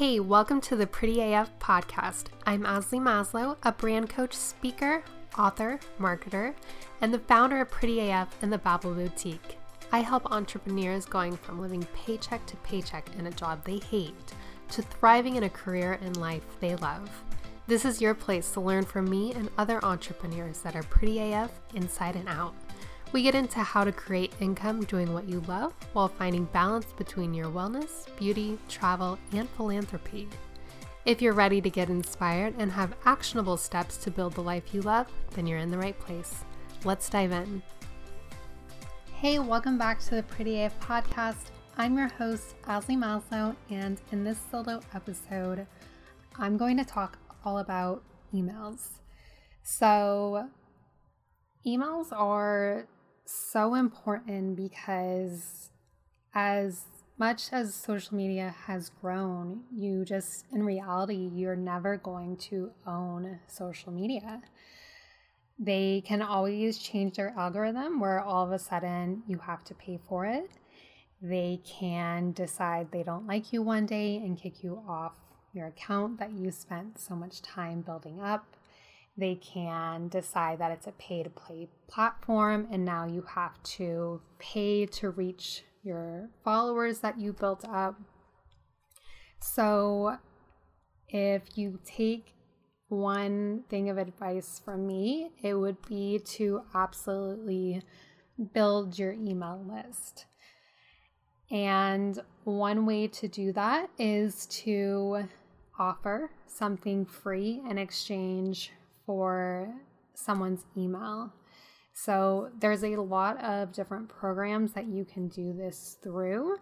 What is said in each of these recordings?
Hey, welcome to the Pretty AF podcast. I'm Azalee Maslow, a brand coach, speaker, author, marketer, and the founder of Pretty AF and the Babble Boutique. I help entrepreneurs going from living paycheck to paycheck in a job they hate to thriving in a career and life they love. This is your place to learn from me and other entrepreneurs that are pretty AF inside and out. We get into how to create income doing what you love while finding balance between your wellness, beauty, travel, and philanthropy. If you're ready to get inspired and have actionable steps to build the life you love, then you're in the right place. Let's dive in. Hey, welcome back to the Pretty AF podcast. I'm your host, Azalee Maslow, and in this solo episode, I'm going to talk all about emails. So, emails are so important because as much as social media has grown, you just, in reality, you're never going to own social media. They can always change their algorithm where all of a sudden you have to pay for it. They can decide they don't like you one day and kick you off your account that you spent so much time building up. They can decide that it's a pay to play platform and now you have to pay to reach your followers that you built up. So, if you take one thing of advice from me, it would be to absolutely build your email list. And one way to do that is to offer something free in exchange for someone's email. So there's a lot of different programs that you can do this through.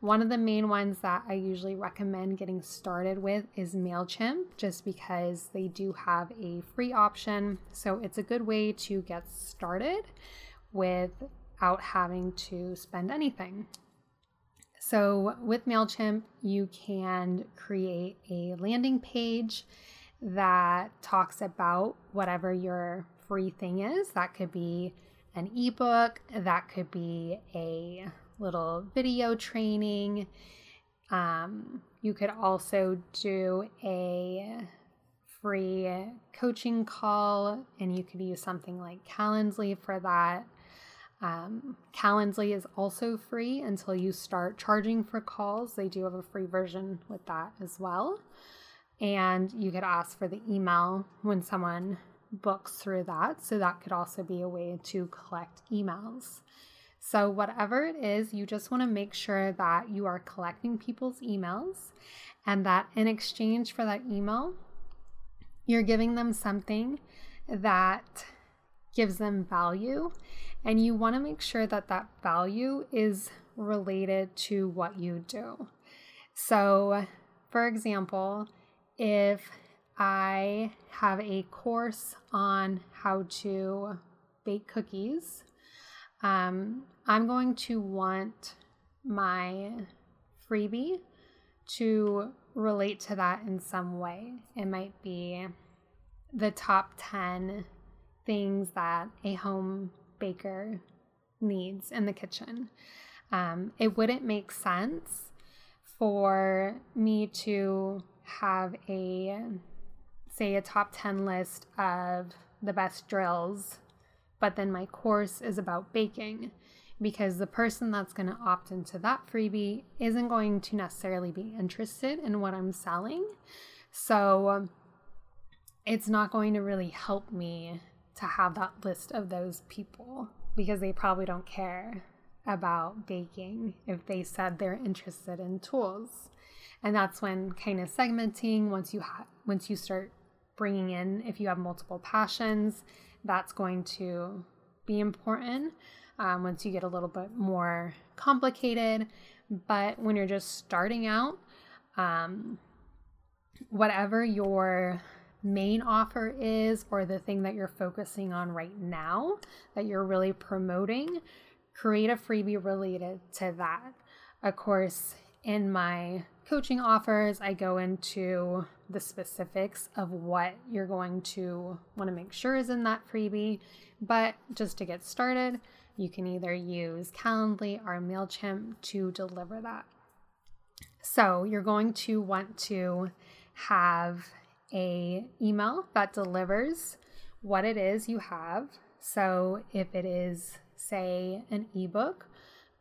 One of the main ones that I usually recommend getting started with is MailChimp, just because they do have a free option. So it's a good way to get started without having to spend anything. So with MailChimp, you can create a landing page that talks about whatever your free thing is. That could be an ebook, that could be a little video training. Um, you could also do a free coaching call, and you could use something like Calendly for that. Um, Calendly is also free until you start charging for calls. They do have a free version with that as well and you could ask for the email when someone books through that. So that could also be a way to collect emails. So, whatever it is, you just want to make sure that you are collecting people's emails and that in exchange for that email, you're giving them something that gives them value. And you want to make sure that that value is related to what you do. So, for example, if I have a course on how to bake cookies, um, I'm going to want my freebie to relate to that in some way. It might be the top 10 things that a home baker needs in the kitchen. Um, it wouldn't make sense for me to have a say a top 10 list of the best drills, but then my course is about baking because the person that's going to opt into that freebie isn't going to necessarily be interested in what I'm selling. So it's not going to really help me to have that list of those people because they probably don't care about baking if they said they're interested in tools and that's when kind of segmenting once you have once you start bringing in if you have multiple passions that's going to be important um, once you get a little bit more complicated. But when you're just starting out um, whatever your main offer is or the thing that you're focusing on right now that you're really promoting create a freebie related to that. Of course in my coaching offers, I go into the specifics of what you're going to want to make sure is in that freebie. But just to get started, you can either use Calendly or MailChimp to deliver that. So you're going to want to have a email that delivers what it is you have. So if it is, say, an ebook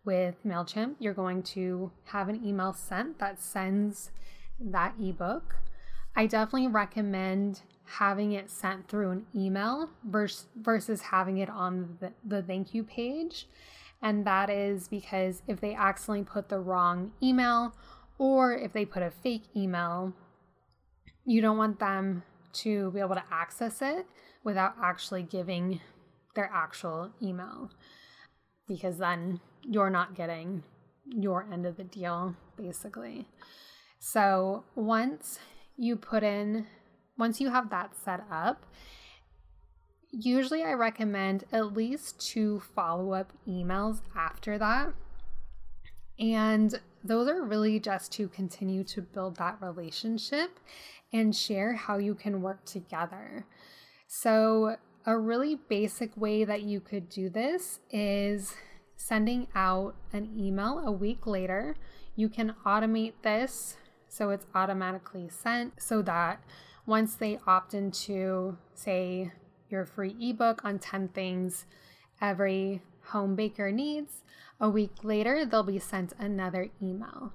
with MailChimp, you're going to have an email sent that sends that ebook. I definitely recommend having it sent through an email versus, versus having it on the, the thank you page. And that is because if they accidentally put the wrong email or if they put a fake email, you don't want them to be able to access it without actually giving their actual email because then you're not getting your end of the deal basically. So once you put in, once you have that set up, usually I recommend at least two follow up emails after that. And those are really just to continue to build that relationship and share how you can work together. So, a really basic way that you could do this is sending out an email a week later. You can automate this so it's automatically sent so that once they opt into, say, your free ebook on 10 things every home baker needs, a week later they'll be sent another email.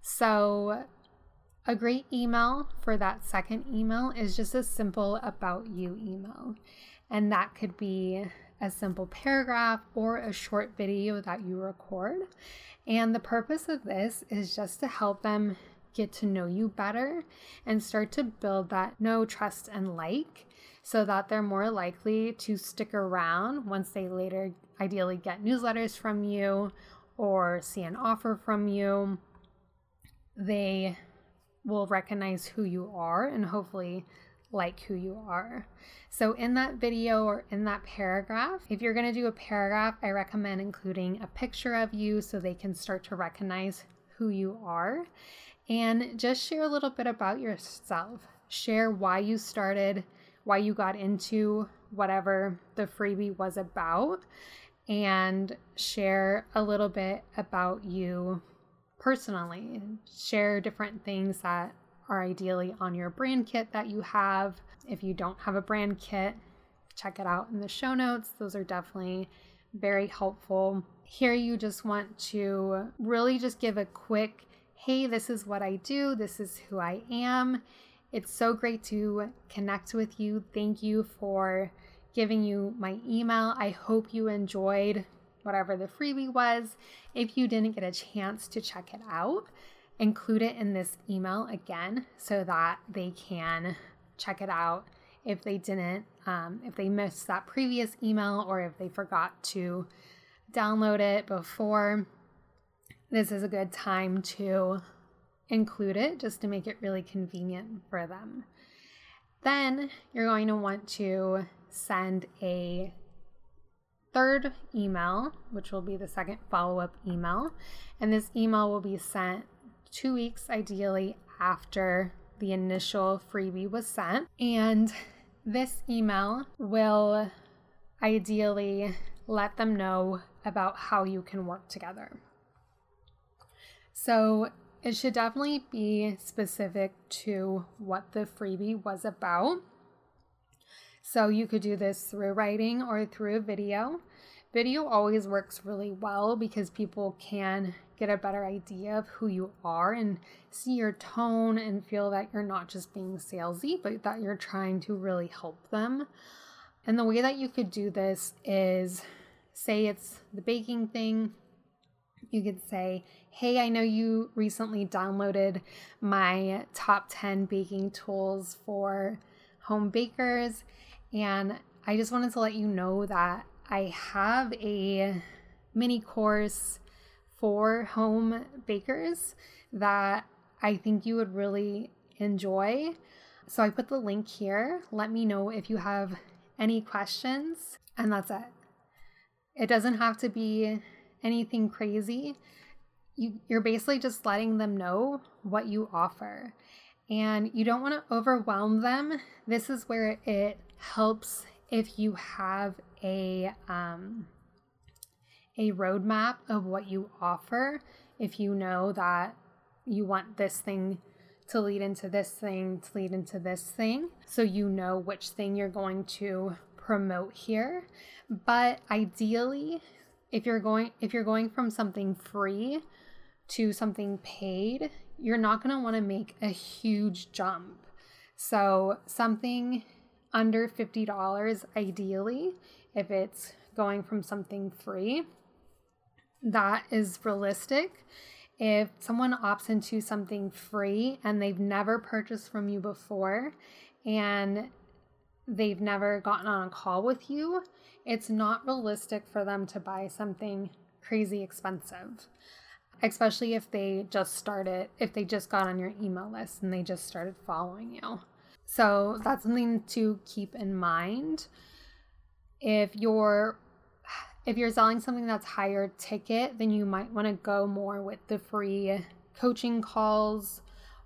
So, a great email for that second email is just a simple about you email. And that could be a simple paragraph or a short video that you record. And the purpose of this is just to help them get to know you better and start to build that know, trust, and like so that they're more likely to stick around once they later ideally get newsletters from you or see an offer from you. They will recognize who you are and hopefully like who you are. So, in that video or in that paragraph, if you're going to do a paragraph, I recommend including a picture of you so they can start to recognize who you are. And just share a little bit about yourself. Share why you started, why you got into whatever the freebie was about, and share a little bit about you personally. Share different things that are ideally on your brand kit that you have. If you don't have a brand kit, check it out in the show notes. Those are definitely very helpful. Here, you just want to really just give a quick hey, this is what I do, this is who I am. It's so great to connect with you. Thank you for giving you my email. I hope you enjoyed whatever the freebie was. If you didn't get a chance to check it out, include it in this email again so that they can check it out if they didn't, um, if they missed that previous email or if they forgot to download it before. This is a good time to include it just to make it really convenient for them. Then you're going to want to send a third email, which will be the second follow up email. And this email will be sent two weeks ideally after the initial freebie was sent. And this email will ideally let them know about how you can work together. So it should definitely be specific to what the freebie was about. So you could do this through writing or through video. Video always works really well because people can get a better idea of who you are and see your tone and feel that you're not just being salesy, but that you're trying to really help them. And the way that you could do this is say it's the baking thing. You could say, Hey, I know you recently downloaded my top 10 baking tools for home bakers, and I just wanted to let you know that I have a mini course for home bakers that I think you would really enjoy. So I put the link here. Let me know if you have any questions, and that's it. It doesn't have to be anything crazy. You, you're basically just letting them know what you offer. And you don't want to overwhelm them. This is where it helps if you have a um, a roadmap of what you offer if you know that you want this thing to lead into this thing, to lead into this thing. So you know which thing you're going to promote here. But ideally, if you're going if you're going from something free to something paid, you're not going to want to make a huge jump. So, something under $50 ideally if it's going from something free. That is realistic. If someone opts into something free and they've never purchased from you before and they've never gotten on a call with you, it's not realistic for them to buy something crazy expensive, especially if they just started, if they just got on your email list and they just started following you. So that's something to keep in mind. If you're if you're selling something that's higher ticket, then you might want to go more with the free coaching calls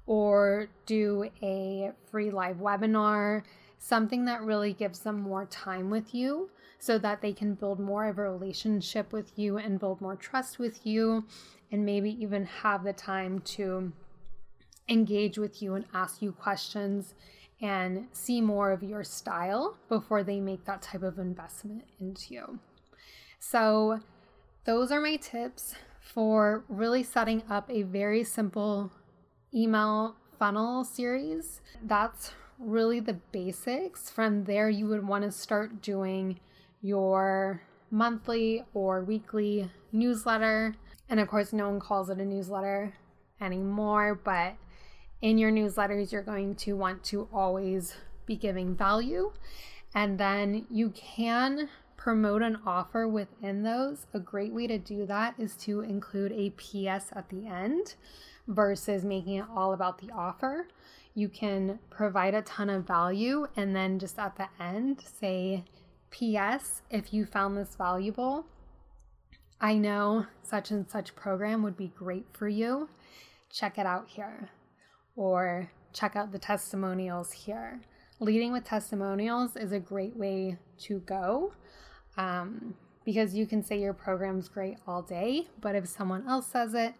or do a free live webinar, something that really gives them more time with you so that they can build more of a relationship with you and build more trust with you and maybe even have the time to engage with you and ask you questions and see more of your style before they make that type of investment into you. So, those are my tips for really setting up a very simple email funnel series. That's really the basics. From there, you would want to start doing your monthly or weekly newsletter. And of course, no one calls it a newsletter anymore, but in your newsletters, you're going to want to always be giving value. And then you can promote an offer within those, a great way to do that is to include a PS at the end versus making it all about the offer. You can provide a ton of value and then just at the end say, PS, if you found this valuable, I know such and such program would be great for you. Check it out here. Or check out the testimonials here. Leading with testimonials is a great way to go um, because you can say your program's great all day, but if someone else says it,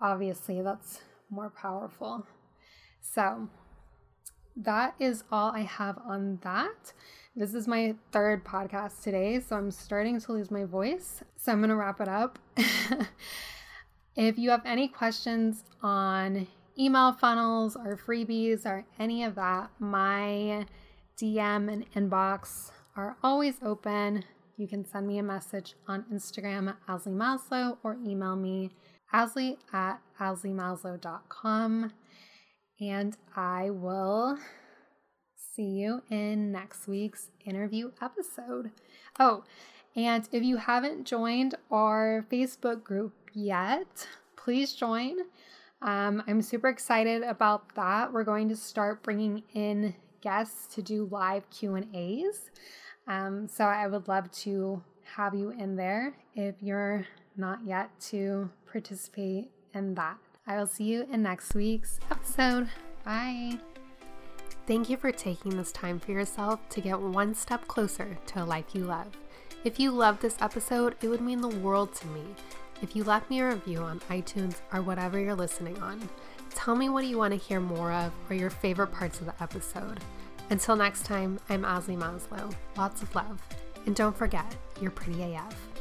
obviously that's more powerful. So that is all I have on that. This is my third podcast today, so I'm starting to lose my voice. So I'm going to wrap it up. if you have any questions on email funnels or freebies or any of that, my DM and inbox are always open you can send me a message on Instagram at Azalee Maslow or email me Azalee at azaleemaslow.com. And I will see you in next week's interview episode. Oh, and if you haven't joined our Facebook group yet, please join. Um, I'm super excited about that. We're going to start bringing in guests to do live Q and A's. Um, so I would love to have you in there if you're not yet to participate in that. I will see you in next week's episode. Bye. Thank you for taking this time for yourself to get one step closer to a life you love. If you love this episode, it would mean the world to me if you left me a review on iTunes or whatever you're listening on. Tell me what you want to hear more of or your favorite parts of the episode. Until next time, I'm Azalee Maslow. Lots of love. And don't forget, you're pretty AF.